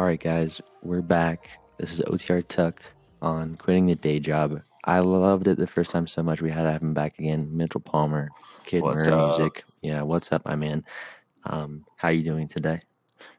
All right, guys, we're back. This is OTR Tuck on quitting the day job. I loved it the first time so much. We had to have him back again. Mitchell Palmer, Kid What's Murray up? Music. Yeah, what's up, my man? Um, how you doing today?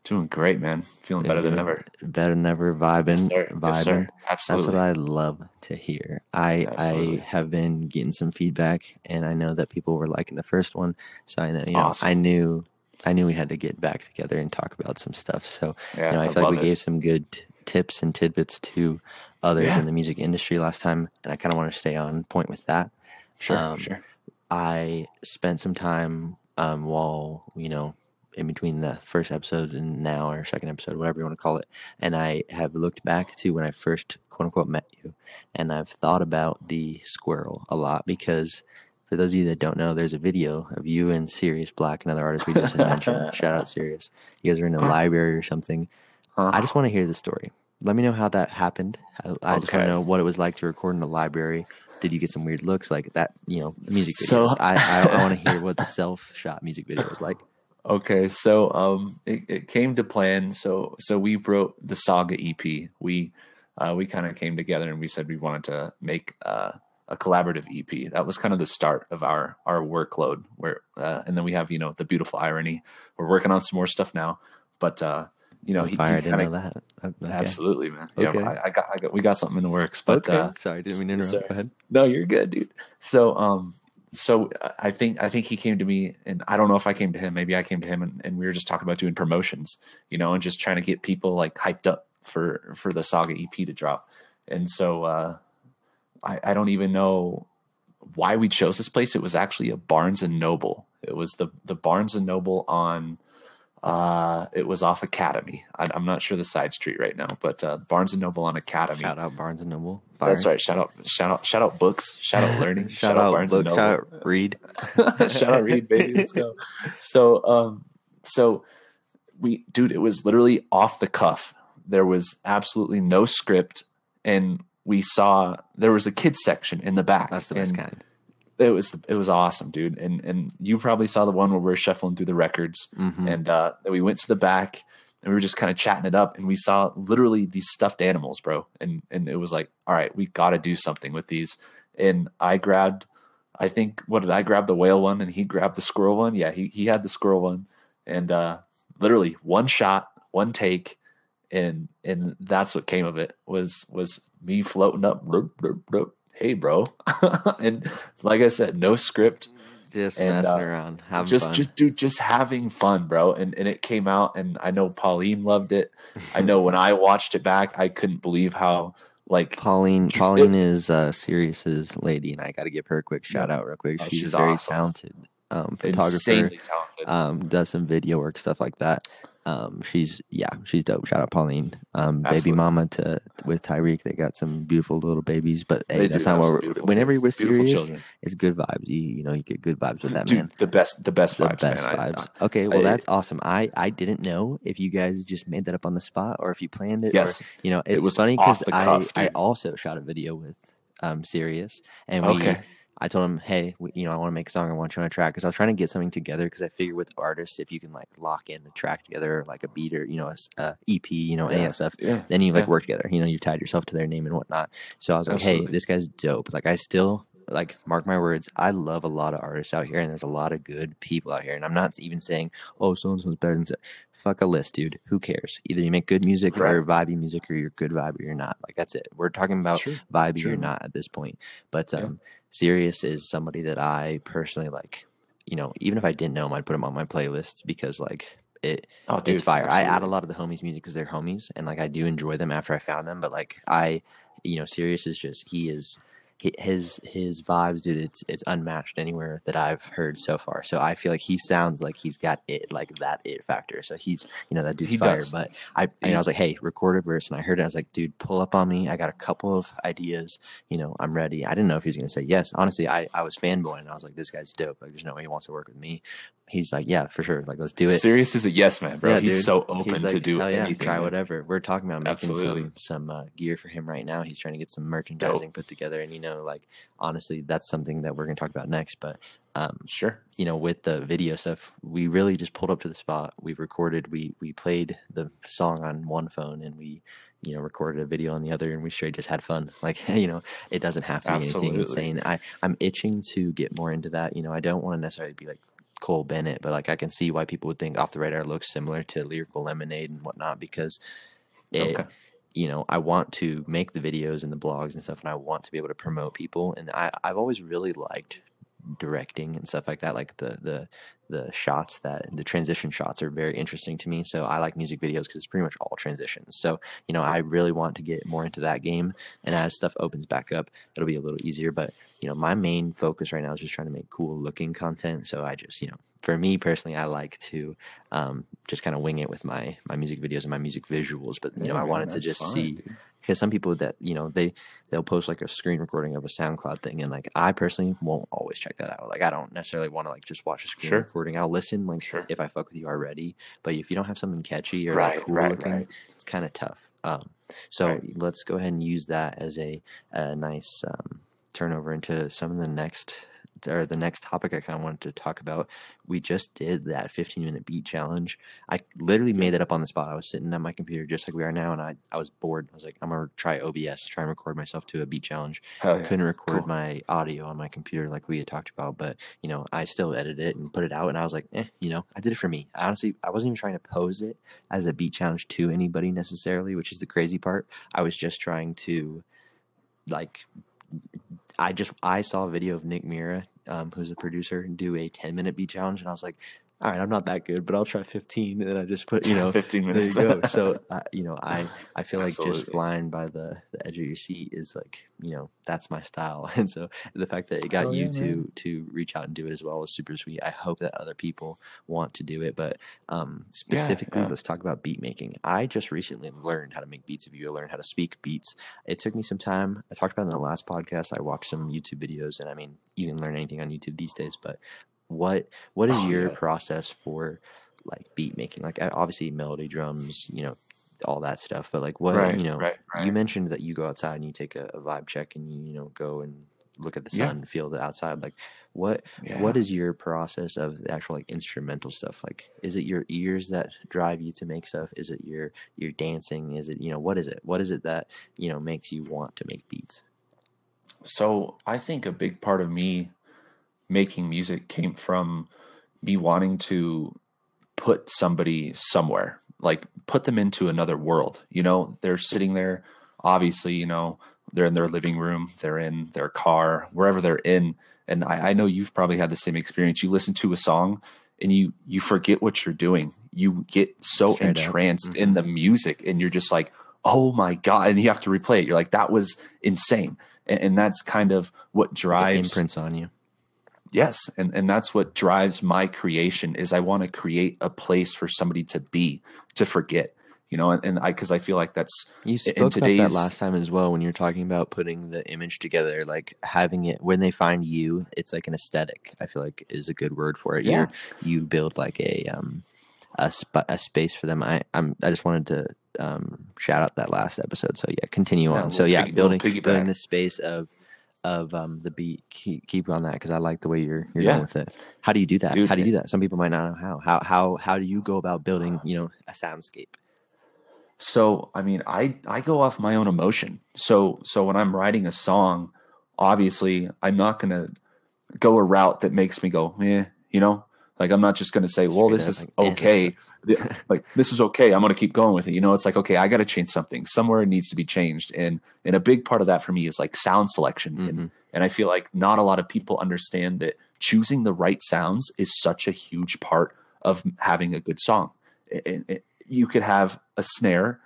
Doing great, man. Feeling better than ever. Better than ever. Vibing, Yes, vibing. Yes, sir. That's what I love to hear. I Absolutely. I have been getting some feedback, and I know that people were liking the first one. So I know, you know, Awesome. I knew, I knew we had to get back together and talk about some stuff. So yeah, you know, I, I feel like we it. gave some good tips and tidbits to others Yeah. in the music industry last time, and I kind of want to stay on point with that. Sure, um, sure. I spent some time um, while you know in between the first episode and now or second episode, whatever you want to call it, and I have looked back to when I first quote unquote met you, and I've thought about the squirrel a lot because. For those of you that don't know, there's a video of you and Sirius Black, another artist we just had mentioned. Shout out Sirius. You guys are in a library or something. Uh, I just want to hear the story. Let me know how that happened. I, I just want to know what it was like to record in a library. Did you get some weird looks like that? You know, music So- videos. I I, I want to hear what the self shot music video was like. Okay, so um, it, it came to plan. So so we wrote the Saga EP. We uh, we kind of came together and we said we wanted to make uh, a collaborative EP. That was kind of the start of our our workload. Where uh, and then we have you know the beautiful irony. We're working on some more stuff now, but uh, you know he, Fire, I he didn't kinda- know that. Uh, Okay. Absolutely, man. Okay. Yeah, I, I got I got we got something in the works, but okay. uh, Sorry, didn't mean to interrupt. sorry. Go ahead. No, you're good, dude. So, um, so I think I think he came to me, and I don't know if I came to him. Maybe I came to him, and, and we were just talking about doing promotions, you know, and just trying to get people like hyped up for for the Saga EP to drop. And so, uh, I I don't even know why we chose this place. It was actually a Barnes and Noble. It was the the Barnes and Noble on. Uh, it was off Academy. I, I'm not sure the side street right now, but uh, Barnes and Noble on Academy. Shout out Barnes and Noble. That's right. Shout out, shout out, shout out books. Shout out learning. shout, out Barnes book. and Shout Noble. out read. shout out Reed, baby. Let's go. So, um, so we, dude, it was literally off the cuff. There was absolutely no script, and we saw there was a kids section in the back. That's the best kind. It was it was awesome, dude. And and you probably saw the one where we're shuffling through the records, Mhm. and uh, we went to the back and we were just kind of chatting it up, and we saw literally these stuffed animals, bro. And and it was like, all right, we got to do something with these. And I grabbed, I think, what did I grab the whale one, and he grabbed the squirrel one. Yeah, he he had the squirrel one, and uh, literally one shot, one take, and and that's what came of it was was me floating up. bloop, bloop, bloop, Hey, bro, and like I said, no script Just and, messing uh, around, having just fun. just dude just having fun bro and and it came out and i know pauline loved it i know when i watched it back i couldn't believe how like Pauline Pauline is uh Sirius's lady, and I got to give her a quick shout out real quick. Oh, she's, she's very awesome. talented um, photographer. talented Um, does some video work stuff like that. Um, she's yeah, she's dope. Shout out Pauline. Um, baby mama to with Tyreek. They got some beautiful little babies. But hey, They that's not what we're. Whenever we're serious, children. it's good vibes. You you know you get good vibes with that dude man. the best the best The vibes best man. I- vibes. okay, well I- that's awesome. I I didn't know if you guys just made that up on the spot or if you planned it. yes Or, you know, it's was funny because I I also shot a video with um Sirius and we okay I told him, hey, we, you know, I want to make a song. I want you on a track because I was trying to get something together because I figure with artists, if you can like lock in a track together, like a beat or you know, a, a EP, you know, any Yeah. that stuff, yeah then you like Yeah. work together. You know, you've tied yourself to their name and whatnot. So I was like, hey, this guy's dope. Like I still like mark my words. I love a lot of artists out here, and there's a lot of good people out here. And I'm not even saying, oh, so and so's better than. so-" Fuck a list, dude. Who cares? Either you make good music or vibey music, or you're good vibe or you're not. Like that's it. We're talking about True. vibey True. or not at this point. But Yeah. um, Sirius is somebody that I personally like. You know, even if I didn't know him, I'd put him on my playlists because like it oh dude it's fire. I add a lot of the homies music because they're homies, and like I do enjoy them after I found them. But like I, you know, Sirius is just he is his his vibes, dude. It's it's unmatched anywhere that I've heard so far. So I feel like he sounds like he's got it, like that it factor. So he's you know that dude's He fire. does. But I and I was like, hey, record a verse, and I heard it. I was like, dude, pull up on me. I got a couple of ideas. You know, I'm ready. I didn't know if he was gonna say yes. Honestly, I I was fanboying. I was like, this guy's dope. Like, there's no way he wants to work with me. He's like, yeah, for sure. Like, let's do it. Sirius is a yes man bro Yeah, he's dude. so open He's to do yeah, anything try whatever. We're talking about making Absolutely. some some uh, gear for him right now. He's trying to get some merchandising put together, and you know like honestly, that's something that we're going to talk about next. But um, Sure. you know, with the video stuff, we really just pulled up to the spot. We recorded, we we played the song on one phone, and we, you know, recorded a video on the other, and we straight just had fun. Like, you know, it doesn't have to be Absolutely. anything insane. I I'm itching to get more into that. You know, I don't want to necessarily be like Cole Bennett, but like I can see why people would think Off the Radar looks similar to Lyrical Lemonade and whatnot because it, Okay. you know, I want to make the videos and the blogs and stuff, and I want to be able to promote people. And I, I've always really liked directing and stuff like that. Like the the the shots that the transition shots are very interesting to me. So I like music videos because it's pretty much all transitions. So you know, I really want to get more into that game. And as stuff opens back up, it'll be a little easier. But you know, my main focus right now is just trying to make cool looking content. So I just you know. For me personally, I like to um, just kind of wing it with my my music videos and my music visuals. But you know, I wanted to just fine, see dude. Because some people that you know they they'll post like a screen recording of a SoundCloud thing, and like I personally won't always check that out. Like I don't necessarily want to like just watch a screen Sure. recording. I'll listen like Sure. if I fuck with you already, but if you don't have something catchy or Right, like, cool right, looking, right. it's kind of tough. Um, so let's go ahead and use that as a, a nice um, turnover into some of the next or the next topic I kind of wanted to talk about. We just did that 15 minute beat challenge. I literally made that up on the spot. I was sitting at my computer just like we are now, and I, I was bored. I was like, I'm gonna try OBS, try and record myself to a beat challenge. Hell I yeah. couldn't record Cool. my audio on my computer like we had talked about, but you know, I still edited it and put it out, and I was like, eh, you know, I did it for me. I honestly, I wasn't even trying to pose it as a beat challenge to anybody necessarily, which is the crazy part. I was just trying to, like, I just I saw a video of Nick Mira, um, who's a producer, do a 10 minute beat challenge, and I was like, all right, I'm not that good, but I'll try 15, and then I just put, you know, 15 minutes. there you go. So, uh, you know, I I feel like just flying by the, the edge of your seat is like, you know, that's my style. And so the fact that it got Hell you yeah, to man. to reach out and do it as well was super sweet. I hope that other people want to do it. But um, specifically, yeah. let's talk about beat making. I just recently learned how to make beats of you. I learned how to speak beats. It took me some time. I talked about it in the last podcast. I watched some YouTube videos, and I mean, you can learn anything on YouTube these days. But what what is Oh, your yeah. process for like beat making? Like obviously melody, drums, you know, all that stuff. But like what right, you know, right, right. you mentioned that you go outside and you take a, a vibe check and you you know go and look at the Yeah. sun, feel the outside. Like what Yeah. what is your process of the actual like instrumental stuff? Like is it your ears that drive you to make stuff? Is it your your dancing? Is it you know what is it? What is it that you know makes you want to make beats? So I think a big part of me making music came from me wanting to put somebody somewhere, like put them into another world. You know, they're sitting there, obviously, you know, they're in their living room, they're in their car, wherever they're in. And I, I know you've probably had the same experience. You listen to a song and you you forget what you're doing. You get so Straight entranced in mm-hmm. the music and you're just like, oh my God. And you have to replay it. You're like, that was insane. And, and that's kind of what It drives imprints on you. Yes, and and that's what drives my creation is I want to create a place for somebody to be to forget, you know, and, and I because I feel like that's You spoke about that last time as well when you were talking about putting the image together, like having it when they find you, it's like an aesthetic. I feel like is a good word for it. Yeah. You're, you build like a um a, sp- a space for them. I I'm I just wanted to um shout out that last episode. So yeah, continue Yeah, on. So yeah, building building this space of of um the beat. Keep, keep on that because I like the way you're you're Yeah. going with it. How do you do that? Dude, how do you do that? Some people might not know how. How how how do you go about building you know a soundscape? So I mean, I I go off my own emotion. So so when I'm writing a song, obviously I'm not gonna go a route that makes me go, eh, you know. Like I'm not just gonna say, well, this is okay. Like this is okay. I'm gonna keep going with it. You know, it's like okay, I got to change something. Somewhere it needs to be changed, and and a big part of that for me is like sound selection. Mhm. And and I feel like not a lot of people understand that choosing the right sounds is such a huge part of having a good song. It- it- you could have a snare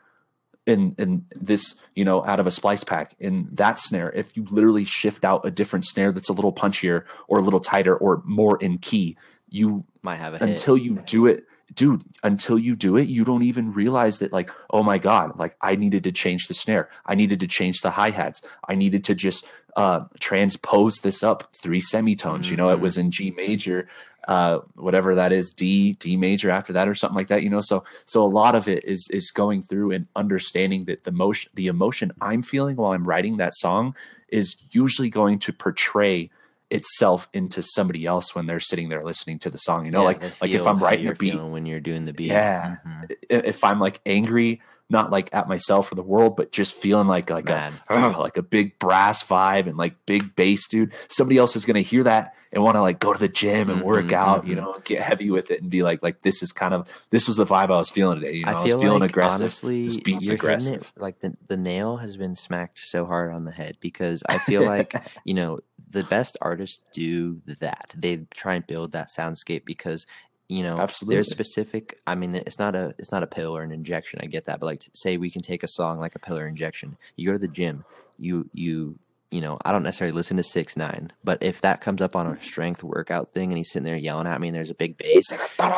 in in this you know out of a splice pack in that snare if you literally shift out a different snare that's a little punchier or a little tighter or more in key you Might have a hit. until you do it dude until you do it you don't even realize that like oh my god like i needed to change the snare i needed to change the hi-hats i needed to just uh, transposed this up three semitones. You know, it Mhm. was in G major, uh, whatever that is, D, D major after that, or something like that. You know, so so a lot of it is is going through and understanding that the motion, the emotion I'm feeling while I'm writing that song is usually going to portray itself into somebody else when they're sitting there listening to the song. You know, Yeah, like like if I'm writing a beat, when you're doing the beat. Yeah. Mhm. if I'm like angry, not like at myself or the world, but just feeling like like Mad. a like a big brass vibe and like big bass, dude. Somebody else is gonna hear that and want to like go to the gym and work Mhm, out, you mhm. know, get heavy with it and be like like this is kind of this was the vibe I was feeling today. You know, I, I was feeling like aggressive. honestly, This beat's aggressive. it like the the nail has been smacked so hard on the head because I feel like you know the best artists do that. They try and build that soundscape because you know Absolutely. there's specific. I mean, it's not a it's not a pill or an injection. I get that, but like say we can take a song like a pill or injection. You go to the gym, you you. You know, I don't necessarily listen to six nine, but if that comes up on a strength workout thing and he's sitting there yelling at me and there's a big bass,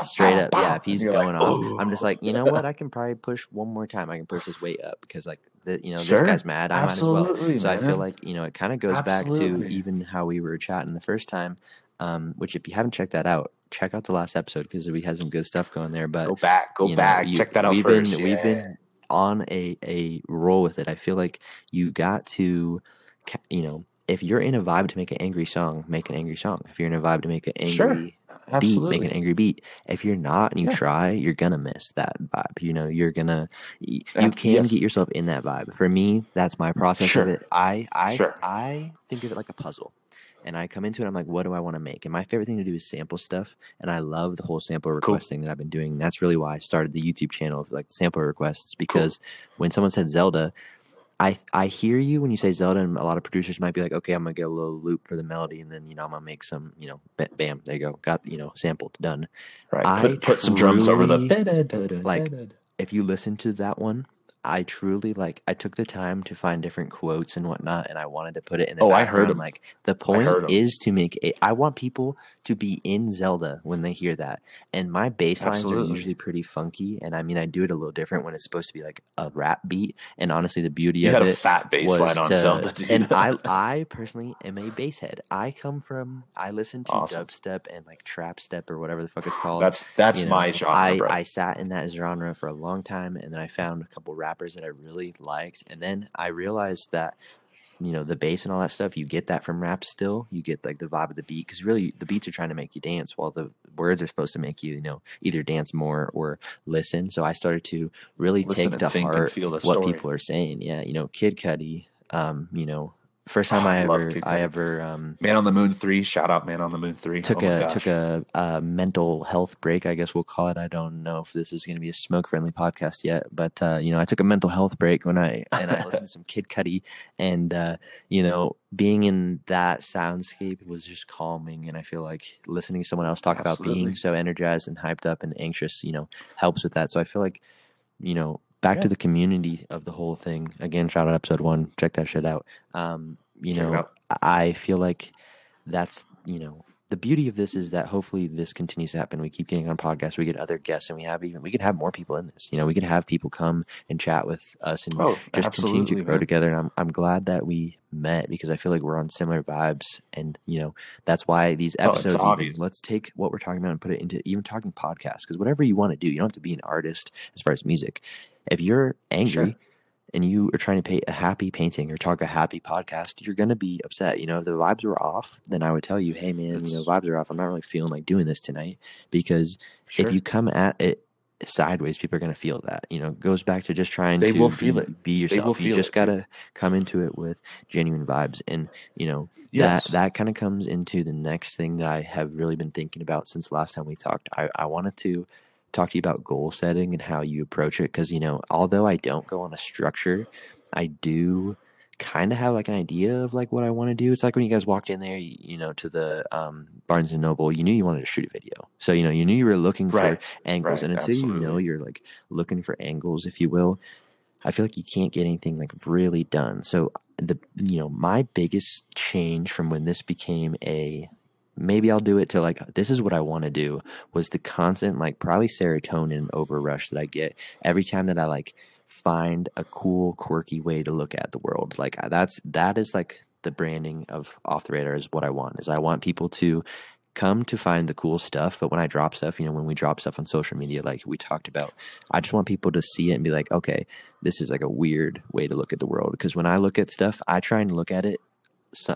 straight up yeah if he's going like, off i'm just like you know what i can probably push one more time i can push his weight up because like the, you know Sure. this guy's mad i might as well Absolutely, so i feel like you know it kind of goes back to even how we were chatting the first time um, which if you haven't checked that out check out the last episode because we had some good stuff going there but go back, go you know, back, you- check that out we've first. Been, We've been on a a roll with it. I feel like you got to, you know, if you're in a vibe to make an angry song, make an angry song. If you're in a vibe to make an angry Sure. Beat, make an angry beat. If you're not and you Yeah. try, you're gonna miss that vibe. You know, you're gonna Yeah, you can yes. get yourself in that vibe. For me, that's my process Sure. of it. I I Sure. I think of it like a puzzle. And I come into it, I'm like, what do I want to make? And my favorite thing to do is sample stuff. And I love the whole sample Cool. request thing that I've been doing. And that's really why I started the YouTube channel of like sample requests because when someone said Zelda, I I hear you when you say Zelda, and a lot of producers might be like, okay, I'm gonna get a little loop for the melody, and then you know I'm gonna make some, you know, ba- bam, there you go, got you know sampled, done. Right. I Put, put some drums over the like, If you listen to that one, I truly like. I took the time to find different quotes and whatnot, and I wanted to put it in the Oh, I heard background. 'em. Like the point is to make a. I want people to be in Zelda when they hear that, and my bass lines are usually pretty funky, and I mean I do it a little different when it's supposed to be like a rap beat, and honestly the beauty you of had a it fat bass line on to- Zelda, dude. and I I personally am a bass head. I come from I listen to Awesome. dubstep and like trap step or whatever the fuck it's called. that's that's you know, my genre, I, bro. I sat in that genre for a long time and then I found a couple rappers that I really liked and then I realized that you know the bass and all that stuff you get that from rap still you get like the vibe of the beat because really the beats are trying to make you dance while the words are supposed to make you you know either dance more or listen so I started to really Listen take to heart what people are saying yeah you know Kid Cudi um you know first time Oh, I I ever I ever um Man on the Moon three. Shout out Man on the Moon three. took oh a took a, a mental health break i guess we'll call it i don't know if this is going to be a smoke friendly podcast yet but uh, you know i took a mental health break when i and i listened to some kid cudi and uh, you know being in that soundscape was just calming and i feel like listening to someone else talk about being so energized and hyped up and anxious you know helps with that so i feel like you know back to the community of the whole thing again shout out episode one check that shit out um you Check know. I feel like that's you know the beauty of this is that hopefully this continues to happen. We keep getting on podcasts, we get other guests, and we have even we could have more people in this. You know, we could have people come and chat with us and Oh, just continue to grow man. together. And I'm I'm glad that we met because I feel like we're on similar vibes, and you know that's why these Oh, episodes. even, let's take what we're talking about and put it into even talking podcasts because whatever you want to do, you don't have to be an artist as far as music. If you're angry Sure. and you are trying to paint a happy painting or talk a happy podcast, you're going to be upset. You know, if the vibes were off, then I would tell you, hey, man, you know, vibes are off. I'm not really feeling like doing this tonight because Sure. if you come at it sideways, people are going to feel that. You know, it goes back to just trying They to will be, feel it. be yourself. You just got to come into it with genuine vibes. And, you know, yes. that that kind of comes into the next thing that I have really been thinking about since the last time we talked. I, I wanted to talk to you about goal setting and how you approach it because you know although I don't go on a structure, I do kind of have like an idea of like what I want to do. It's like when you guys walked in there, you, you know, to the um, Barnes and Noble, you knew you wanted to shoot a video, so you know you knew you were looking Right, for angles, right, and until you know you're like looking for angles, if you will, I feel like you can't get anything like really done. So the you know my biggest change from when this became a maybe I'll do it to like this is what I want to do was the constant like probably serotonin overrush that I get every time that I like find a cool quirky way to look at the world like that's that is like the branding of off the radar is what I want. Is I want people to come to find the cool stuff, but when I drop stuff, you know, when we drop stuff on social media, like we talked about, I just want people to see it and be like, okay, this is like a weird way to look at the world. Because when I look at stuff, I try and look at it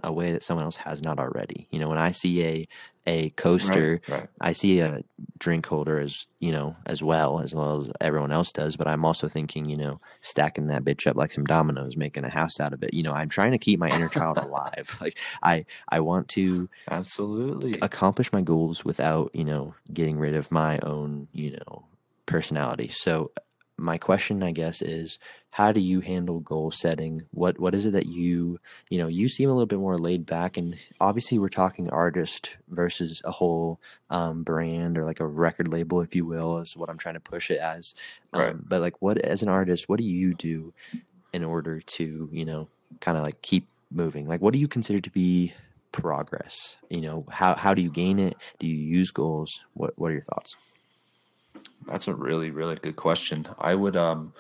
a way that someone else has not already. You know, when I see a a coaster, Right, right. I see a drink holder as you know as well as well as everyone else does. But I'm also thinking, you know, stacking that bitch up like some dominoes, making a house out of it. You know, I'm trying to keep my inner child alive. Like I I want to Absolutely. accomplish my goals without you know getting rid of my own you know personality so my question i guess is how do you handle goal setting? What what is it that you you know you seem a little bit more laid back and obviously we're talking artist versus a whole um, brand or like a record label if you will is what i'm trying to push it as. Um, Right. but like what as an artist what do you do in order to you know kind of like keep moving? Like what do you consider to be progress? You know how how do you gain it? Do you use goals? What what are your thoughts That's a really, really good question. I would um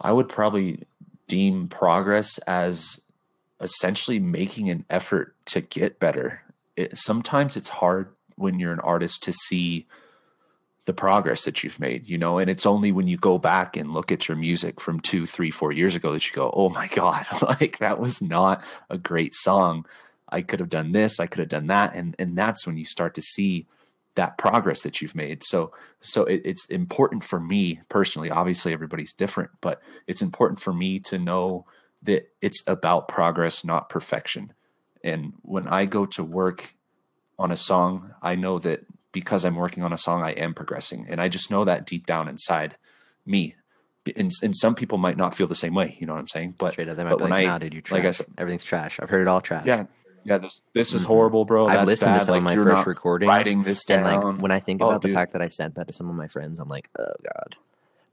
I would probably deem progress as essentially making an effort to get better. It, sometimes it's hard when you're an artist to see the progress that you've made, you know, and it's only when you go back and look at your music from two, three, four years ago that you go, oh my God, like that was not a great song. I could have done this, I could have done that. And and that's when you start to see that progress that you've made. So so it, it's important for me personally. Obviously, everybody's different, but it's important for me to know that it's about progress, not perfection. And when I go to work on a song, I know that because I'm working on a song, I am progressing, and I just know that deep down inside me. And, and some people might not feel the same way. You know what I'm saying? But straight up they might but be when like I- nah dude you trash. like I said- everything's trash i've heard it all trash yeah, yeah, this this is Mhm. horrible, bro. That's listened bad. to some like, of my you're first recordings writing this down. and like when i think Oh, about the fact that i sent that to some of my friends i'm like oh god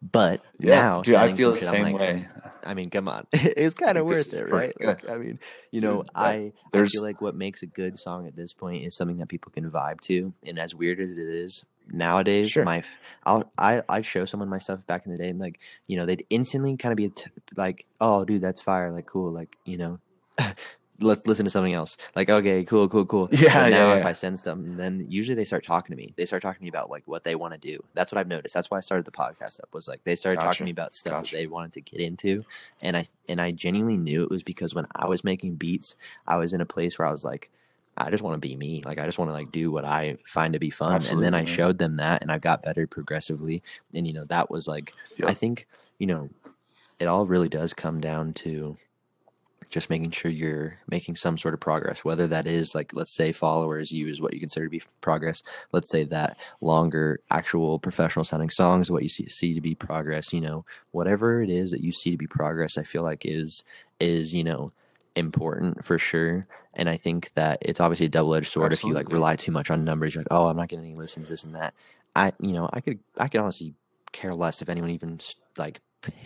but yeah, now dude, I feel the shit, same like, way. I mean, come on, it's kind of worth it, right? Like, I mean, you know, Dude, I I feel like what makes a good song at this point is something that people can vibe to, and as weird as it is nowadays, Sure. my I'll I I'd show someone my stuff back in the day, and like you know, they'd instantly kind of be t- like, oh, dude, that's fire, like cool, like you know. Let's listen to something else. Like, okay, cool, cool, cool. Yeah, now yeah, if. I send something, then usually they start talking to me. They start talking to me about like what they want to do. That's what I've noticed. That's why I started the podcast up. Was like they started talking to me about stuff Gotcha. that they wanted to get into, and I and I genuinely knew it was because when I was making beats, I was in a place where I was like, I just want to be me. Like I just want to like do what I find to be fun. and then I showed them that, and I got better progressively. And you know that was like Yep. I think you know it all really does come down to just making sure you're making some sort of progress whether that is like let's say followers you is what you consider to be progress let's say that longer actual professional sounding songs what you see, see to be progress you know whatever it is that you see to be progress i feel like is is you know important for sure. And i think that it's obviously a double-edged sword if you like rely too much on numbers you're like oh i'm not getting any listens this and that. I you know i could i could honestly care less if anyone even like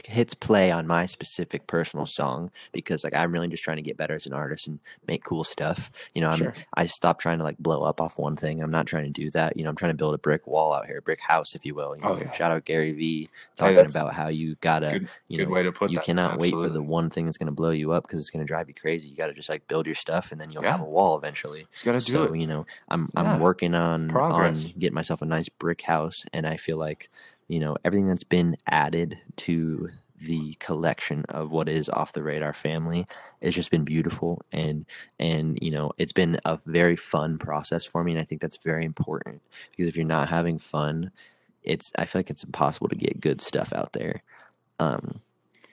hits play on my specific personal song because like I'm really just trying to get better as an artist and make cool stuff. You know, I'm Sure. I stopped trying to like blow up off one thing. I'm not trying to do that. You know, I'm trying to build a brick wall out here, a brick house, if you will. You know, Oh, yeah. shout out Gary V oh, talking that's about how you gotta Good, you know way to put you that. cannot wait for the one thing that's going to blow you up because it's going to drive you crazy. You got to just like build your stuff and then you'll Yeah. have a wall eventually Just gotta do so it. you know i'm Yeah. i'm working on Progress. on getting myself a nice brick house and i feel like you know everything that's been added to the collection of what is off the radar family has just been beautiful. And and you know it's been a very fun process for me and i think that's very important because if you're not having fun it's i feel like it's impossible to get good stuff out there. Um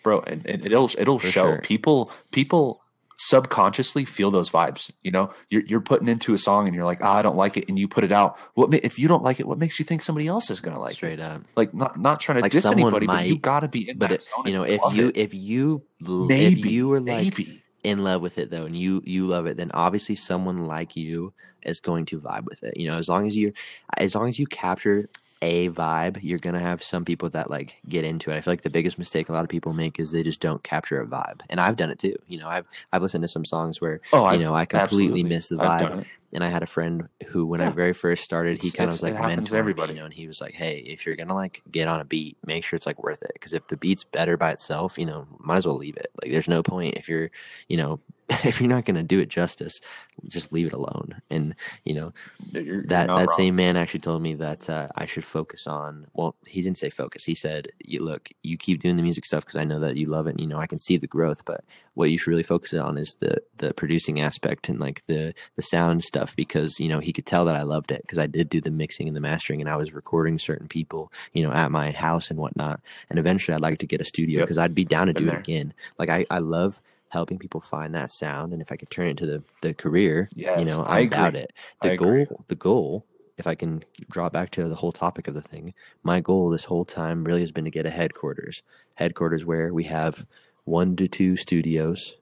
bro and, and it'll it'll show. sure. people people subconsciously feel those vibes you know? You're, you're putting into a song and you're like ah, i don't like it and you put it out. What if you don't like it what makes you think somebody else is gonna like straight it up. Like not not trying to Like diss anybody but you gotta be in but that it, you know if you it. if you maybe if you were like maybe. in love with it though and you you love it then obviously someone like you is going to vibe with it you know? As long as you as long as you capture a vibe you're gonna have some people that like get into it i feel like the biggest mistake a lot of people make is they just don't capture a vibe and i've done it too you know i've i've listened to some songs where oh you know i completely absolutely. miss the vibe and I had a friend who, when I very first started, he It's- kind of was like it happens to me, everybody. you know, and he was like, "Hey, if you're gonna like get on a beat, make sure it's like worth it. Because if the beat's better by itself, you know, might as well leave it. Like, there's no point if you're, you know, if you're not gonna do it justice, just leave it alone. And you know, You're, you're that that wrong. same man actually told me that uh, I should focus on. Well, he didn't say focus. He said, "You look, you keep doing the music stuff because I know that you love it. And, you know, I can see the growth. But what you should really focus on is the the producing aspect and like the the sound stuff because you know he could tell that I loved it because I did do the mixing and the mastering and I was recording certain people, you know, at my house and whatnot. And eventually, I'd like to get a studio Yep. because I'd be down to Been do there. it again. Like I I love." Helping people find that sound, and if I could turn it into the, the career, you know, I I'm about agree. it I the agree. goal the goal if i can draw back to the whole topic of the thing my goal this whole time really has been to get a headquarters headquarters where we have one to two studios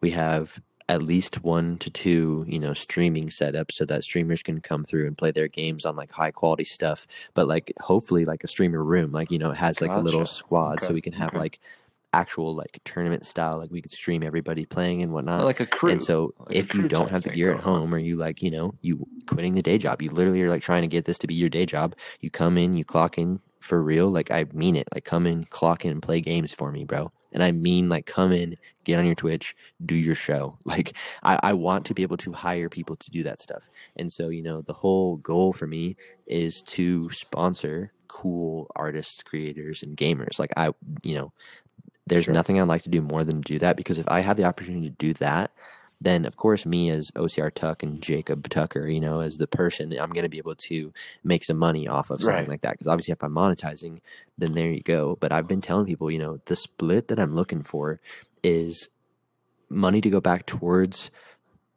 we have at least one to two you know streaming setups so that streamers can come through and play their games on like high quality stuff but like hopefully like a streamer room like you know it has like a little Gotcha. squad so we can have okay. like actual like tournament style like we could stream everybody playing and whatnot like a crew. and so like if you don't have the gear at home or you like, you know, you quitting the day job, you literally are like trying to get this to be your day job. You come in, you clock in for real. Like I mean it. Like come in, clock in, and play games for me, bro. And I mean like come in, get on your Twitch, do your show. Like I, I want to be able to hire people to do that stuff. And so, you know, the whole goal for me is to sponsor cool artists, creators, and gamers. Like I, you know, there's Sure. nothing I'd like to do more than do that because if I have the opportunity to do that, then of course me as OTR Tuck and Jacob Tucker, you know, as the person, I'm going to be able to make some money off of something Right. like that. Because obviously, if I'm monetizing, then there you go. But I've been telling people, you know, the split that I'm looking for is money to go back towards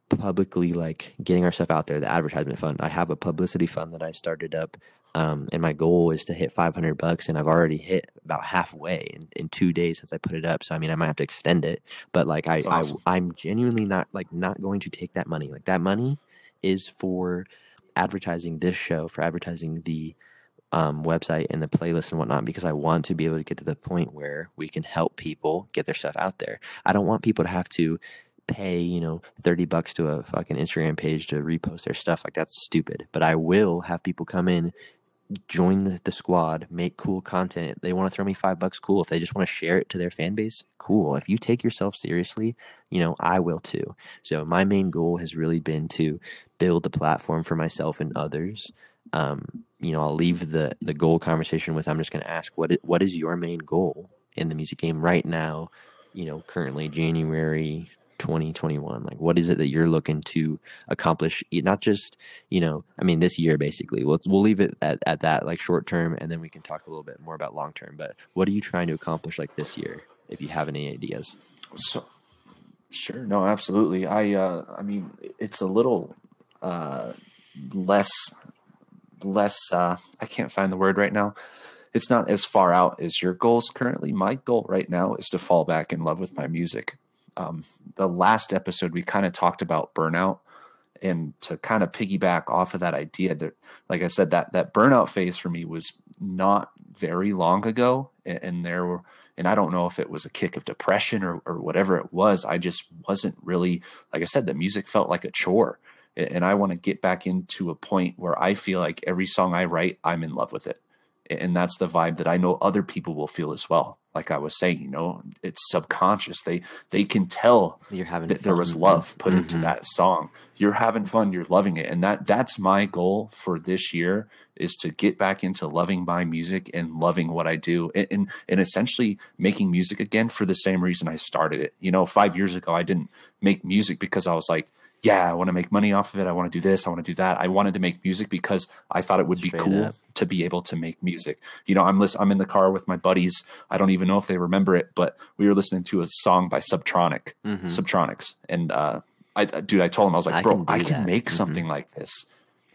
publicly like getting our stuff out there the advertisement fund i have a publicity fund that i started up um, and my goal is to hit 500 bucks and i've already hit about halfway in, in two days since i put it up so i mean i might have to extend it but like I, awesome. I I'm genuinely not like not going to take that money like that money is for advertising this show for advertising the um, website and the playlist and whatnot because I want to be able to get to the point where we can help people get their stuff out there. I don't want people to have to pay, you know, 30 bucks to a fucking Instagram page to repost their stuff. Like that's stupid. But I will have people come in, join the, the squad, make cool content. They want to throw me five bucks, cool. If they just want to share it to their fan base, cool. If you take yourself seriously, you know, I will too. So my main goal has really been to build a platform for myself and others. Um, you know, I'll leave the the goal conversation with I'm just going to ask what what is your main goal in the music game right now, you know, currently January 2021. Like what is it that you're looking to accomplish not just, you know, I mean this year basically. We'll we'll leave it at, at that like short term and then we can talk a little bit more about long term, but what are you trying to accomplish like this year if you have any ideas? So, sure, no, absolutely. I, uh, I mean, it's a little uh, less, less. Uh, I can't find the word right now. It's not as far out as your goals currently. My goal right now is to fall back in love with my music. Um, the last episode we kind of talked about burnout, and to kind of piggyback off of that idea that, like I said, that that burnout phase for me was not very long ago, and, and there were and I don't know if it was a kick of depression or, or whatever it was. I just wasn't really, like I said, the music felt like a chore. A- And I want to get back into a point where I feel like every song I write, I'm in love with it. And that's the vibe that I know other people will feel as well. Like I was saying, you know, it's subconscious. They they can tell You're having that there was love put into Mhm. that song. You're having fun, you're loving it. And that that's my goal for this year is to get back into loving my music and loving what I do and, and and essentially making music again for the same reason I started it. You know, 5 years ago I didn't make music because I was like, yeah, I want to make money off of it. I want to do this, I want to do that. I wanted to make music because I thought it would be cool up. to be able to make music. You know, I'm listen, I'm in the car with my buddies. I don't even know if they remember it, but we were listening to a song by Subtronic. Mhm. Subtronics. And uh, I, dude, I told him I was like, I bro, can I can that. make Mhm. something like this.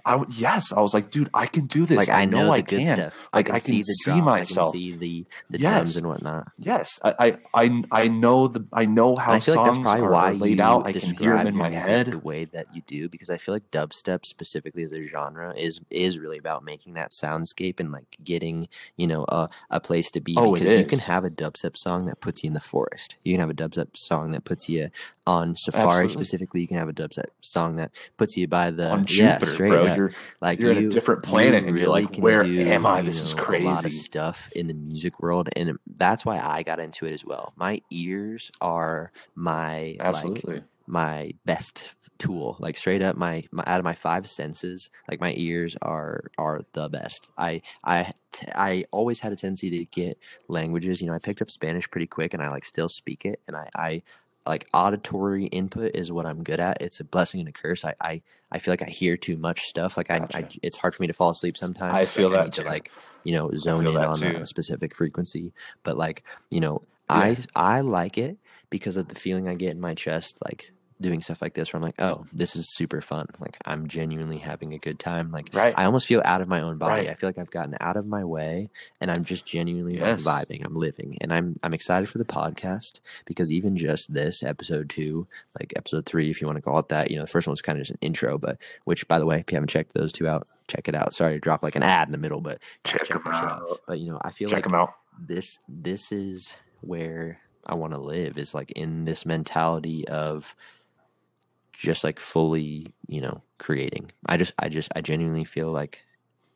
I would yes, I was like, dude, I can do this. Like I, know, I the good can. stuff. Like, I I can, see the see myself. I can see the the Yes. gems and whatnot. Yes, I, I, I, I know the, I know how I feel like songs that's probably are why laid out. I can hear them in my head. the way that you do because I feel like dubstep specifically as a genre is is really about making that soundscape and like getting you know a, a place to be Oh, it because you can have a dubstep song that puts you in the forest you can have a dubstep song that puts you on safari Absolutely. specifically you can have a dubstep song that puts you by the On yeah Jupiter, straight bro, up. you're like you're in a you- different you planet and you're really like, "Where do, am I? you This is know, A lot of crazy." stuff in the music world, and that's why I got into it as well. My ears are my like absolutely. my best tool like straight up my, my out of my five senses like my ears are are the best i i t- i always had a tendency to get languages you know i picked up spanish pretty quick and i like still speak it and i i like auditory input is what i'm good at. It's a blessing and a curse. I i, I feel like i hear too much stuff. Like I, I it's hard for me to fall asleep sometimes. I so, feel like, I that need to like you know zone in that on too. a specific frequency. But like you know Yeah. i i like it because of the feeling i get in my chest like doing stuff like this where I'm like, oh, this is super fun. Like I'm genuinely having a good time. Like Right. I almost feel out of my own body. Right. I feel like I've gotten out of my way and I'm just genuinely like, vibing. I'm living. And I'm I'm excited for the podcast because even just this episode two, like episode three, if you want to call it that, you know, the first one was kind of just an intro, but which by the way, if you haven't checked those two out, check it out. Sorry to drop like an ad in the middle, but Check check 'em that shit out. But you know, I feel Check like them out. this this is where I want to live is like in this mentality of just like fully, you know, creating. I just I just I genuinely feel like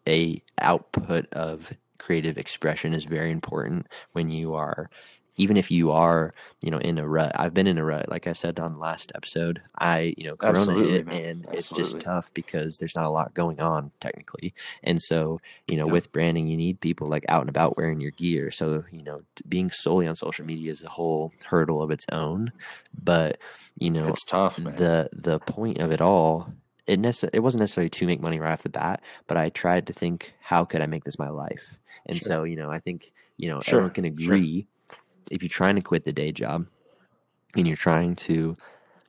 a output of creative expression is very important when you are even if you are, you know, in a rut. I've been in a rut, like I said on the last episode. I, you know, Corona Absolutely, hit, man. and it's just tough because there's not a lot going on technically. And so, you know, Yeah. with branding, you need people like out and about wearing your gear. So, you know, being solely on social media is a whole hurdle of its own. But, you know, It's tough, man. the the point of it all it nece- it wasn't necessarily to make money right off the bat but i tried to think how could i make this my life and Sure. so you know i think you know Sure, everyone can sure. If you're trying to quit the day job and you're trying to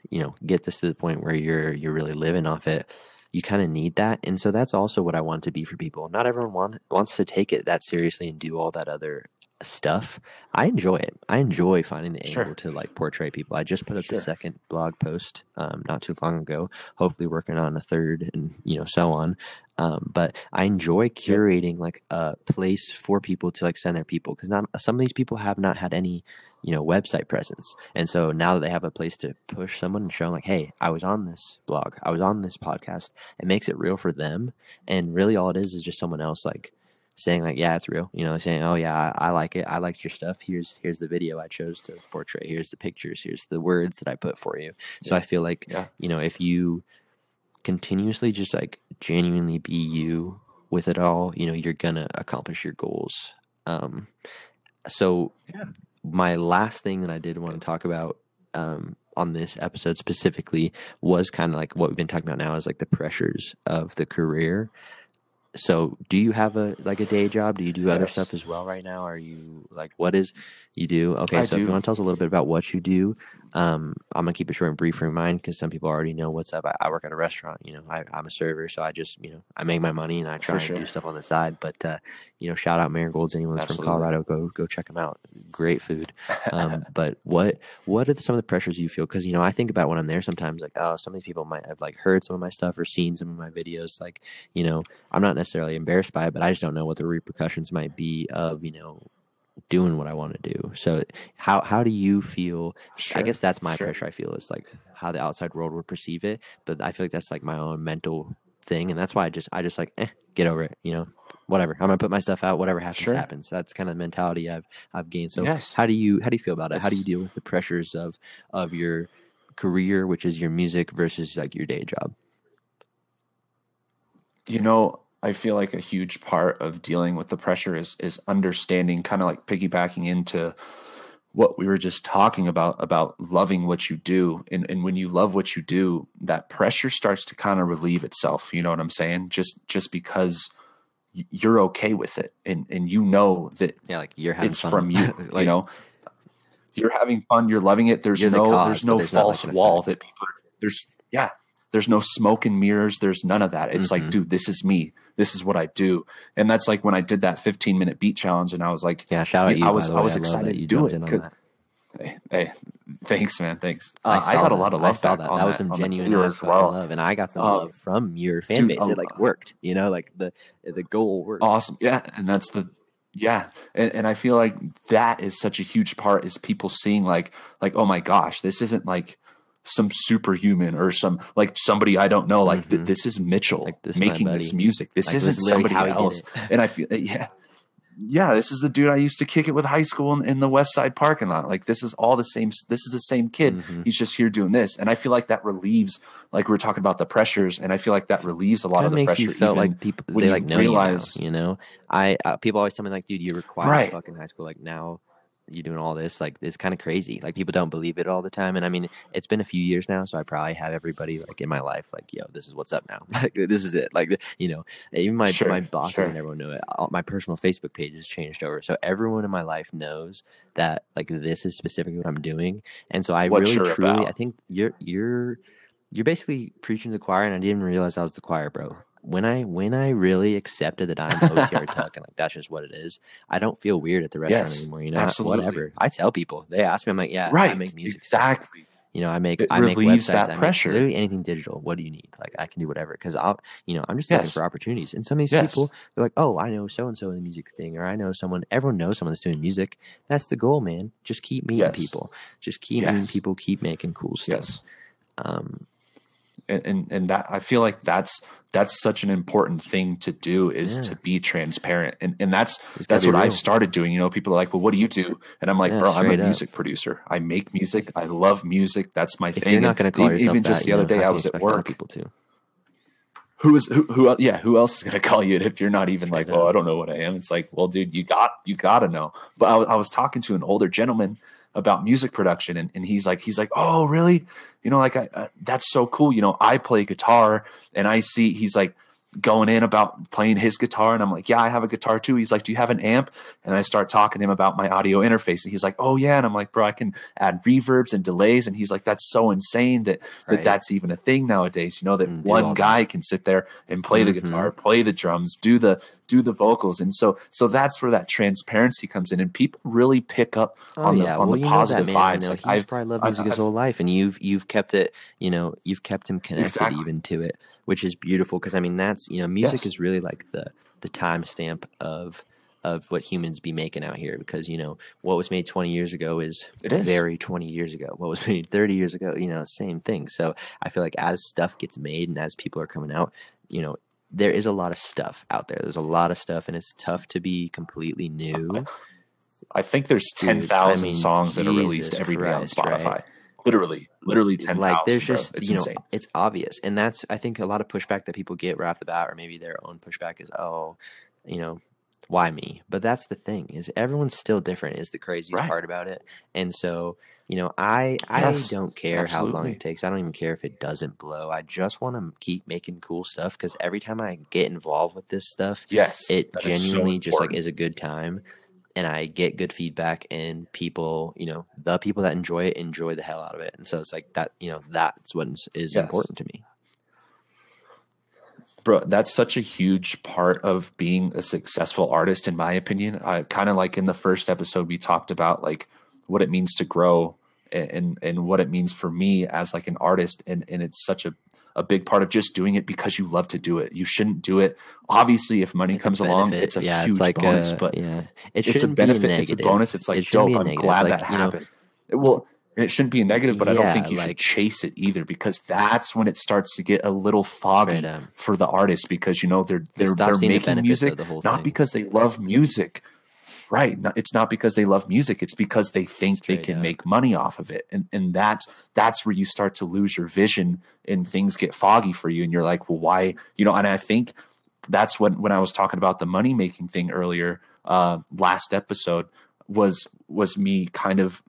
you know get this to the point where you're you're really living off it you kind of need that. And so that's also what i want to be for people. Not everyone want, wants to take it that seriously and do all that other stuff. I enjoy it. I enjoy finding the Sure. angle to like portray people. I just put up the second blog post um, not too long ago hopefully working on a third and you know so on. Um, but i enjoy curating like a place for people to like send their people because not some of these people have not had any you know website presence. And so now that they have a place to push someone and show them like hey i was on this blog. I was on this podcast. It makes it real for them. And really all it is is just someone else like saying like yeah it's real you know saying oh yeah I, I like it. I liked your stuff. Here's here's the video i chose to portray. Here's the pictures. Here's the words that i put for you. So Yeah. i feel like Yeah. you know if you continuously just like genuinely be you with it all you know you're gonna accomplish your goals. Um so Yeah. my last thing that i did want to talk about um on this episode specifically was kind of like what we've been talking about now is like the pressures of the career so do you have a like a day job? Do you do other stuff as well right now? Are you like what is you do? Okay I so if you want to tell us a little bit about what you do um i'm gonna keep it short and brief for mine because some people already know what's up. I, I work at a restaurant you know I, i'm a server so i just you know i make my money and i try For and do stuff on the side but uh you know shout out marigolds anyone that's from colorado go go check them out. Great food. Um, but what what are some of the pressures you feel? Because you know, I think about when I'm there sometimes, like, oh, some of these people might have like heard some of my stuff or seen some of my videos. Like, you know, I'm not necessarily embarrassed by it, but I just don't know what the repercussions might be of you know doing what I want to do. So, how how do you feel? I guess that's my Sure. pressure. I feel is like how the outside world would perceive it, but I feel like that's like my own mental thing, and that's why I just I just like eh, get over it. You know, whatever. I'm gonna put my stuff out. Whatever happens, Sure. happens. That's kind of the mentality I've I've gained. So, Yes. how do you how do you feel about it? How do you deal with the pressures of of your career, which is your music, versus like your day job? you know i feel like a huge part of dealing with the pressure is is understanding kind of like piggybacking into what we were just talking about about loving what you do. And, and when you love what you do that pressure starts to kind of relieve itself. You know what i'm saying? Just just because you're okay with it. And and you know that Yeah, like you're having it's fun. from you like, you know? You're having fun you're loving it. There's You're the no cause, there's no there's not, like, false wall that people are, there's yeah there's no smoke and mirrors there's none of that. It's Mhm. like dude this is me this is what i do and that's like when i did that 15 minute beat challenge and i was like Yeah, shout out you. I was- I was love excited that to you do it, in on 'cause- that. hey, hey thanks man thanks I, uh, I, saw got a lot of I love saw back that. on that was some that genuine as well love, and I got some Um, love from your fan dude, base. a It like worked, you know, like the the goal worked. awesome yeah and that's the yeah and, and i feel like that is such a huge part is people seeing like like oh my gosh this isn't like some superhuman or some like somebody i don't know like th- Mhm. this is mitchell Like, this making this music this Like, isn't this is somebody else and i feel yeah yeah this is the dude i used to kick it with high school in, in the west side parking lot like this is all the same this is the same kid Mhm. he's just here doing this and i feel like that relieves like we are talking about the pressures and i feel like that relieves a lot of the makes pressure you like people they like know realize- you now. You know, I uh, people always tell me like, dude, you require Right. fucking high school. Like now, you doing all this. Like it's kind of crazy. Like people don't believe it all the time. And I mean, it's been a few years now, so I probably have everybody like in my life like, yo, this is what's up now. Like this is it. Like you know, even my Sure, my bosses sure. and everyone know it. All, my personal Facebook page has changed over, so everyone in my life knows that like this is specifically what I'm doing. And so I What really truly, about. I think you're you're you're basically preaching to the choir, and I didn't even realize I was the choir, bro. When I when I really accepted that I'm OTR Tuck and like that's just what it is, I don't feel weird at the restaurant Yes, anymore. You know, absolutely. whatever. I tell people, they ask me, I'm like, yeah, I right make music. stuff. exactly You know, I make It I make websites. that I make pressure. literally anything digital. What do you need? Like I can do whatever because I'll you know I'm just looking Yes. for opportunities. And some of these Yes. people, they're like, oh, I know so and so in the music thing, or I know someone. Everyone knows someone that's doing music. That's the goal, man. Just keep meeting Yes. people. Just keep meeting people. Keep making cool stuff. yes Um, and, and that I feel like that's that's such an important thing to do is Yeah. to be transparent. And and that's that's what real. I've started doing. You know people are like well what do you do? And I'm like Yeah, bro I'm a up. music producer. I make music. I love music. That's my if thing. you're not going to call yourself even that, just the other day I was at work. people too who is who, who yeah who else is going to call you if you're not even like oh. I don't know what I am. It's like well dude you got you got to know. But I, was- I was talking to an older gentleman about music production and, and he's like he's like oh really you know like I, uh, that's so cool you know I play guitar and I see he's like going in about playing his guitar and I'm like yeah I have a guitar too he's like do you have an amp and I start talking to him about my audio interface and he's like oh yeah and I'm like bro I can add reverbs and delays and he's like that's so insane that that Right. that's even a thing nowadays you know that all one that. guy can sit there and play the Mhm. guitar play the drums do the do the vocals and so so that's where that transparency comes in and people really pick up oh, on the on the you positive that, man. vibes like he's I've probably loved I've- music his I've- whole life, and you've you've kept it. You know, you've kept him connected Exactly. even to it, which is beautiful. Because I mean, that's you know, music Yes. is really like the the timestamp of of what humans be making out here. Because you know, what was made twenty years ago is is. very twenty years ago. What was made thirty years ago, you know, same thing. So I feel like as stuff gets made and as people are coming out, you know. There is a lot of stuff out there. There's a lot of stuff, and it's tough to be completely new. I think there's I ten thousand mean, songs that are released Jesus every day on Spotify. right? Literally, literally ten thousand. like there's bro. just it's you know it's obvious and that's i think a lot of pushback that people get right off the bat or maybe their own pushback is oh you know why me? But that's the thing is everyone's still different is the craziest Right. part about it and so you know i Yes, i don't care how long it takes i don't even care if it doesn't blow i just want to keep making cool stuff because every time i get involved with this stuff Yes, it is so genuinely just like is a good time and i get good feedback and people you know the people that enjoy it enjoy the hell out of it and so it's like that you know that's what is, is Yes. important to me bro that's such a huge part of being a successful artist in my opinion uh, kind of like in the first episode we talked about like what it means to grow and, and what it means for me as like an artist and and it's such a a big part of just doing it because you love to do it. You shouldn't do it. Obviously, if money It's comes along, it's a yeah, huge it's like bonus. a, but yeah, it it's a benefit. Be a it's a bonus. It's like It dope. I'm glad Like, that you know, happened. It and It shouldn't be a negative, but I don't think you should chase it either because that's when it starts to get a little foggy for the artist because you know they're They they're, stop they're seeing the making music the whole not because they love music. Right. It's not because they love music. It's because they think Straight they can up. make money off of it. And and that's that's where you start to lose your vision and things get foggy for you. And you're like, well, why? You know, and I think that's when when I was talking about the money making thing earlier, uh, last episode was was me kind of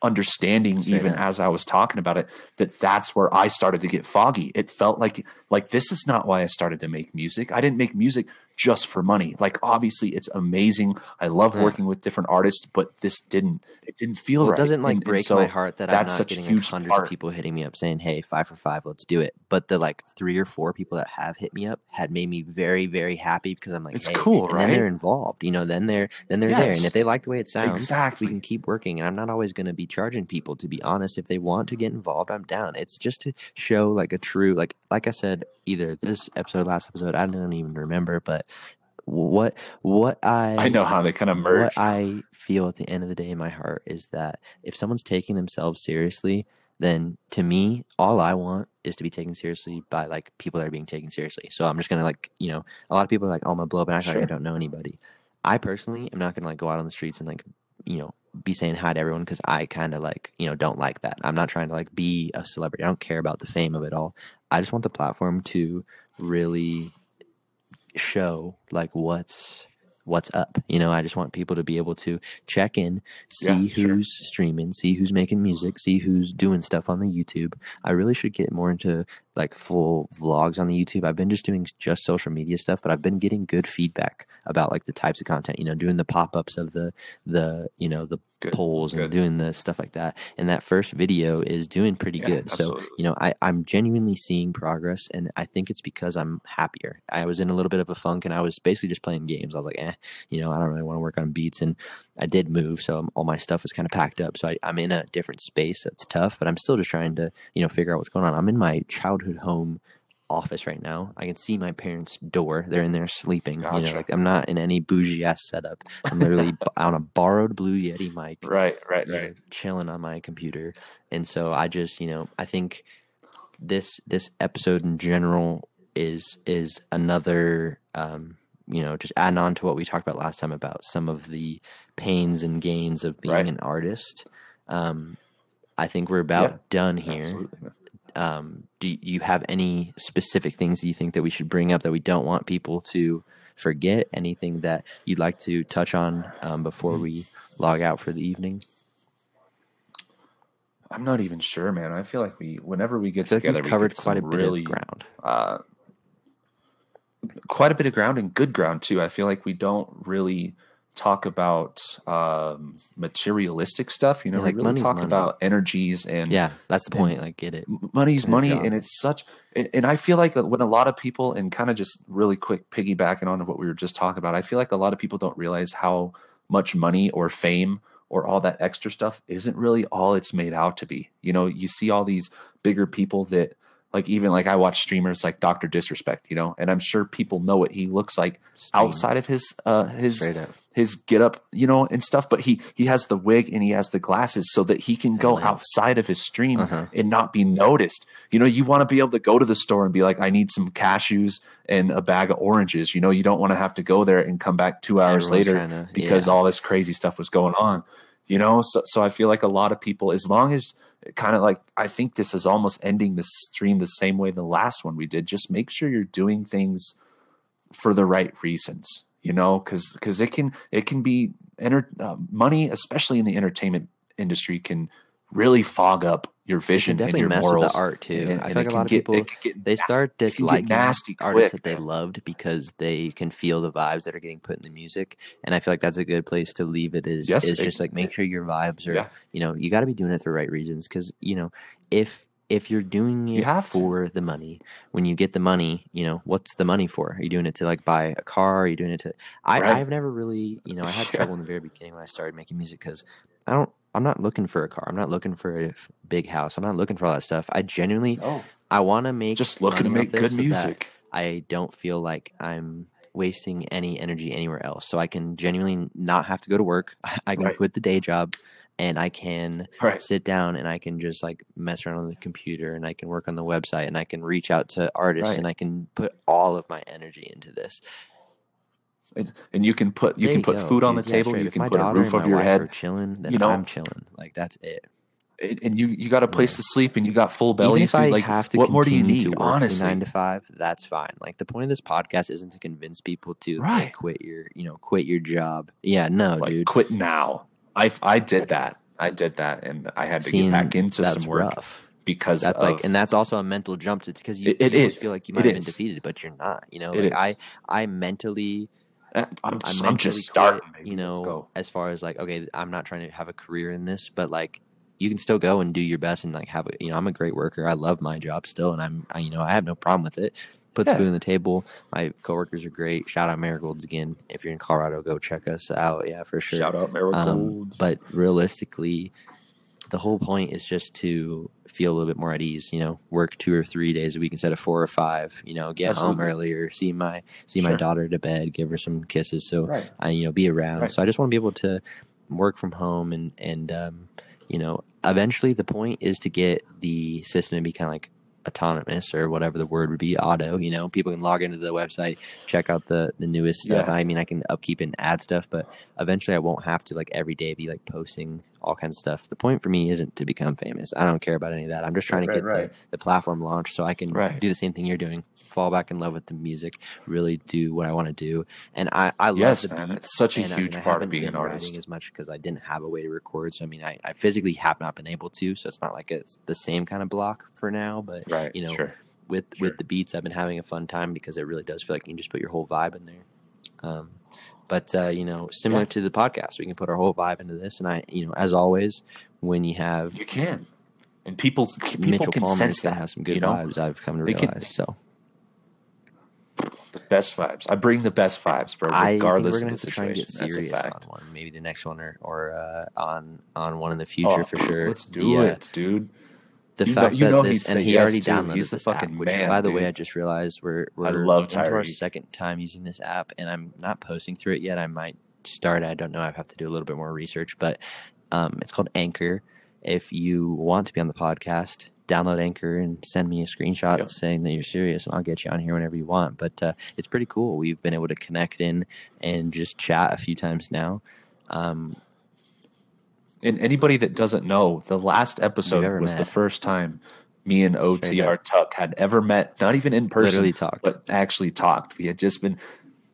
understanding even as I was talking about it that that's where I started to get foggy. It felt like like this is not why I started to make music. I didn't make music just for money. Like obviously it's amazing. I love Yeah. working with different artists, but this didn't it didn't feel Well, right. it doesn't like And- and break so my heart that I'm not getting like huge hundreds part. of people hitting me up saying, "Hey, five for five, let's do it." But the like three or four people that have hit me up had made me very, very happy because I'm like, It's hey, cool, and then they're involved. You know, then they're then they're there, and if they like the way it sounds, Exactly. we can keep working. And I'm not always going to be charging people. To be honest, if they want to get involved, I'm down. It's just to show like a true like like I said, either this episode, last episode, I don't even remember, but what what I I know how they kind of merge. what I feel at the end of the day in my heart is that if someone's taking themselves seriously, then to me, all I want is to be taken seriously by like people that are being taken seriously. So I'm just gonna like, you know, a lot of people are like, oh, I'm gonna blow up and act like I don't know anybody. I personally am not gonna like go out on the streets and like, you know, be saying hi to everyone because I kind of like, you know, don't like that. I'm not trying to like be a celebrity. I don't care about the fame of it all. I just want the platform to really show like what's what's up. You know, I just want people to be able to check in, see Yeah, sure. who's streaming, see who's making music, see who's doing stuff on the YouTube. I really should get more into like full vlogs on the YouTube. I've been just doing just social media stuff, but I've been getting good feedback about like the types of content, you know, doing the pop-ups of the the, you know, the Good, polls and doing the stuff like that. And that first video is doing pretty Yeah, good. So you know, I, I'm genuinely seeing progress, and I think it's because I'm happier. I was in a little bit of a funk, and I was basically just playing games. I was like, eh, you know, I don't really want to work on beats, and I did move, so all my stuff is kind of packed up. So I, I'm in a different space. That's tough, but I'm still just trying to, you know, figure out what's going on. I'm in my childhood home office right now. I can see my parents' door. They're in there sleeping. You know, like I'm not in any bougie ass setup. I'm literally on a borrowed Blue Yeti mic right, right, you know, right. chilling on my computer. And so I just, you know, I think this this episode in general is is another um you know, just adding on to what we talked about last time about some of the pains and gains of being Right. an artist. Um I think we're about Yeah, done here. Absolutely. Um, do you have any specific things that you think that we should bring up that we don't want people to forget? Anything that you'd like to touch on um, before we log out for the evening? I'm not even sure, man. I feel like we, whenever we get like together, we've we covered quite a bit really, of ground. uh, quite a bit of ground and good ground too. I feel like we don't really talk about um, materialistic stuff. You know, Yeah, like really talk money. about energies and Yeah, that's the point. Like, get it. Money's Good money and it's such and, and i feel like when a lot of people and kind of just really quick piggybacking on what we were just talking about i feel like a lot of people don't realize how much money or fame or all that extra stuff isn't really all it's made out to be you know you see all these bigger people that like even like i watch streamers like dr disrespect you know and i'm sure people know what he looks like Stream, outside of his uh his his get up, you know, and stuff. But he he has the wig and he has the glasses so that he can go Hell yeah. outside of his stream Uh-huh. and not be noticed. You know, you want to be able to go to the store and be like, I need some cashews and a bag of oranges. You know, you don't want to have to go there and come back two hours Everyone's later to- because yeah. all this crazy stuff was going on. You know, so so I feel like a lot of people, as long as kind of like I think this is almost ending the stream the same way the last one we did. Just make sure you're doing things for the right reasons you know because because it can it can be enter uh, money especially in the entertainment industry can really fog up your It can vision and your mess morals with the art too. and- I think like a lot of get- people it they start disliking nasty artists quick, that they loved because they can feel the vibes that are getting put in the music, and I feel like that's a good place to leave it. Is Yes, is it- just like make sure your vibes are Yeah. you know you got to be doing it for the right reasons because you know if if you're doing You it to. for the money when you get the money you know what's the money for are you doing it to like buy a car are you doing it to i Right. i've never really you know i had trouble in the very beginning when i started making music because i don't i'm not looking for a car i'm not looking for a big house i'm not looking for all that stuff i genuinely oh i want to make just looking to make good so music I don't feel like I'm wasting any energy anywhere else. So I can genuinely not have to go to work. I can Right. quit the day job and I can right sit down and I can just like mess around on the computer and I can work on the website and I can reach out to artists Right. and I can put all of my energy into this. And, and you can put you There can put go, food on the. Yeah, table straight. you If can put a roof over your head chilling, then you know? I'm chilling. Like that's it. and and you you got a place Yeah. to sleep and you got full Even bellies if dude, like have to what more do you need to work honestly nine to five, that's fine. Like the point of this podcast isn't to convince people to Right. like, quit your, you know, quit your job. Yeah, no, like dude. quit now i i did that I did that, and I had to Seeing get back into some work rough. because That's of, like, and that's also a mental jump to because you, It- it you is. feel like you It might have been is. defeated, but you're not. You know, It like. I, I mentally, I'm, I I'm just starting. You know, as far as like, okay, I'm not trying to have a career in this, but like, you can still go and do your best and like have a, you know, I'm a great worker. I love my job still, and I'm, I, you know, I have no problem with it. Puts Yeah. food on the table. My coworkers are great. Shout out Marigolds again. If you're in Colorado, go check us out. Yeah, for sure. Shout out Marigolds. Um, but realistically, the whole point is just to feel a little bit more at ease. You know, work two or three days a week instead of four or five. You know, get home earlier, see my see my daughter to bed, give her some kisses. So right. I you know be around. Right. So I just want to be able to work from home and and um, you know eventually the point is to get the system to be kind of like autonomous or whatever the word would be auto you know people can log into the website check out the the newest stuff Yeah. i mean i can upkeep and add stuff but eventually i won't have to like every day be like posting all kinds of stuff the point for me isn't to become famous i don't care about any of that i'm just trying Right, to get right, right. The, the platform launched so i can Right. do the same thing you're doing fall back in love with the music really do what i want to do and i i love Yes, the man. beats It's such a and, I huge mean, I part of haven't being an artist. as much because I didn't have a way to record. So I mean, I, I physically have not been able to. So it's not like it's the same kind of block for now. But Right. you know, sure. with Sure. with the beats, I've been having a fun time because it really does feel like you can just put your whole vibe in there. Um, but uh, you know, similar Yeah. to the podcast, we can put our whole vibe into this. And I, you know, as always, when you have You can. And people, people Mitchell can Palmer, can that. have some good you know? vibes. I've come to realize. can- so The best vibes. I bring the best vibes, bro. I think Regardless we're gonna of have the to try and get serious fact. on one, maybe the next one or or uh, on on one in the future Oh, for sure. Let's do The, uh, it, dude. The You know- fact you that know this and he yes, already too. downloaded He's the this fucking app, which man, by the way. I just realized we're we're I love into our second time using this app and I'm not posting through it yet. I might start. I don't know. I have to do a little bit more research, but um, it's called Anchor. If you want to be on the podcast, download Anchor and send me a screenshot Yep. saying that you're serious, and I'll get you on here whenever you want. But uh, it's pretty cool. We've been able to connect in and just chat a few times now. Um, And anybody that doesn't know, the last episode was the first time me and OTR. Tuck had ever met, not even in person, literally talked. but actually talked. We had just been,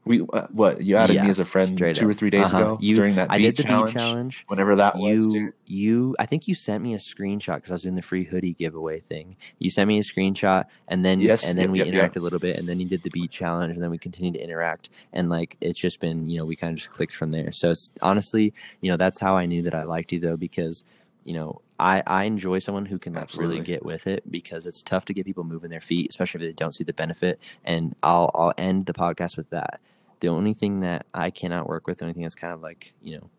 we uh, what you added Yeah, me as a friend two up. or three days Uh-huh. ago You- during that I beat did the challenge, beat challenge. whenever that was. you dude. you I think you sent me a screenshot because I was doing the free hoodie giveaway thing. You sent me a screenshot and then Yes, and then yep, we yep, interacted yep. a little bit and then you did the beat challenge and then we continued to interact and like it's just been you know we kind of just clicked from there. So it's honestly you know that's how I knew that I liked you though because you know I I enjoy someone who can like Absolutely. really get with it because it's tough to get people moving their feet especially if they don't see the benefit and I'll I'll end the podcast with that. The only thing that I cannot work with, the only thing that's kind of like you know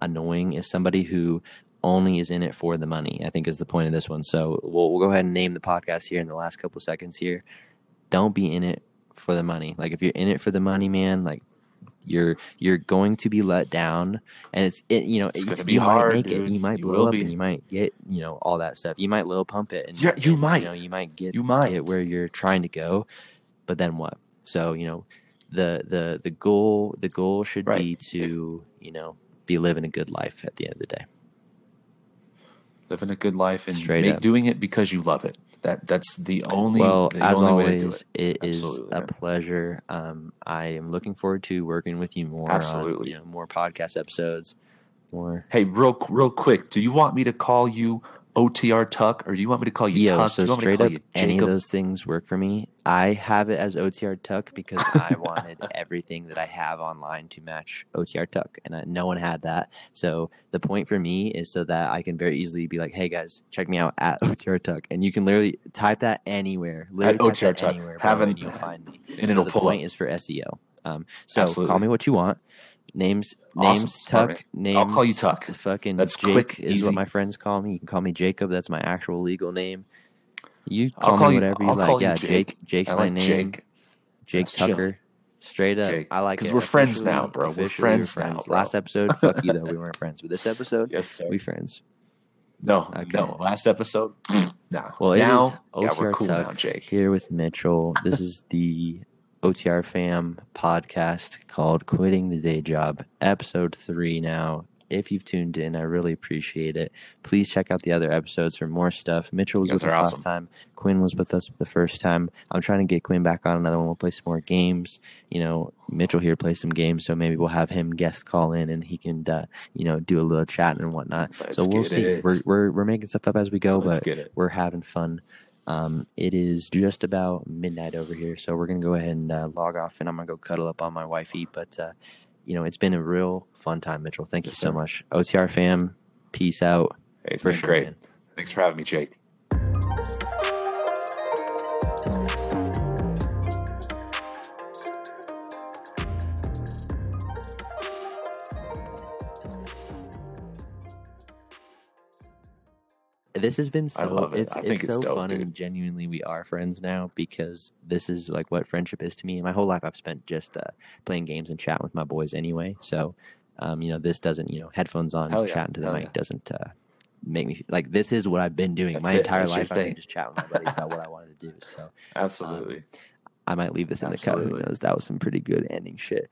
annoying is somebody who only is in it for the money. I think is the point of this one. So we'll we'll go ahead and name the podcast here in the last couple seconds here. Don't be in it for the money. Like if you're in it for the money, man, like you're you're going to be let down, and it's it, you know It's it- gonna be you hard, might make it, you might You blow up, be. and you might get you know all that stuff. You might little pump it, and Yeah, you might. you know you might get You might. get where you're trying to go, but then what? So you know the the the goal the goal should Right. be to you know be living a good life at the end of the day. living a good life and Straight make, doing it because you love it. That that's the only well, the as only way to do always, it. it is a man. pleasure. Um, I am looking forward to working with you more. Absolutely. on, you know, more podcast episodes. More. Hey, real real quick, do you want me to call you OTR Tuck or do you want me to call you Yo, Tuck? so do you want me to straight call up, any of those things work for me. I have it as OTR Tuck because I wanted everything that I have online to match OTR Tuck, and I, no one had that. So the point for me is so that I can very easily be like, "Hey guys, check me out at OTR Tuck," and you can literally type that anywhere. Literally type OTR Tuck. anywhere, Have and you'll find me. and So it'll the point up. is for SEO. Um, so Absolutely. call me what you want. Names, Awesome. names, Smart, Tuck. Names. I'll call you Tuck. Fucking That's Jake quick, is easy. what my friends call me. You can call me Jacob. That's my actual legal name. You call, call me whatever you I'll like. you yeah, Jake. Jake. Jake's I my name. Jake. Jake. Tucker. Straight up, Jake. I like. Because we're friends now, bro. We're officially friends now, bro. Last episode, fuck you though. We weren't friends, but this episode, Yes, sir. we friends. No, Okay. no. Last episode, nah. Well, now, yeah, we're cool Tuck now, Jake. here with Mitchell. This is the OTR Fam podcast called "Quitting the Day Job," episode three. Now, if you've tuned in, I really appreciate it. Please check out the other episodes for more stuff. Mitchell was with us are last time. Quinn was with us the first time. I'm trying to get Quinn back on another one. We'll play some more games. You know, Mitchell here plays some games, so maybe we'll have him guest call in and he can, uh, you know, do a little chat and whatnot. Let's so we'll see. it. We're, we're we're making stuff up as we go, Let's but we're having fun. Um, it is just about midnight over here, so we're gonna go ahead and uh, log off, and I'm gonna go cuddle up on my wifey. But uh, you know, it's been a real fun time, Mitchell. Thank you Yes, so sir. much. OTR fam, peace out. Hey, it's For been sure, great. man. Thanks for having me, Jake. This has been so. I love it. It's, I think it's it's so dope, fun, dude. and genuinely, we are friends now because this is like what friendship is to me. My whole life, I've spent just uh, playing games and chatting with my boys anyway. So, um, you know, this doesn't, you know, headphones on, yeah. chatting to the mic yeah. doesn't uh, make me like this is what I've been doing That's my it. entire That's life. I've been just chatting with my buddies about what I wanted to do. So, Absolutely. I might leave this in the cut. Who knows? That was some pretty good ending shit.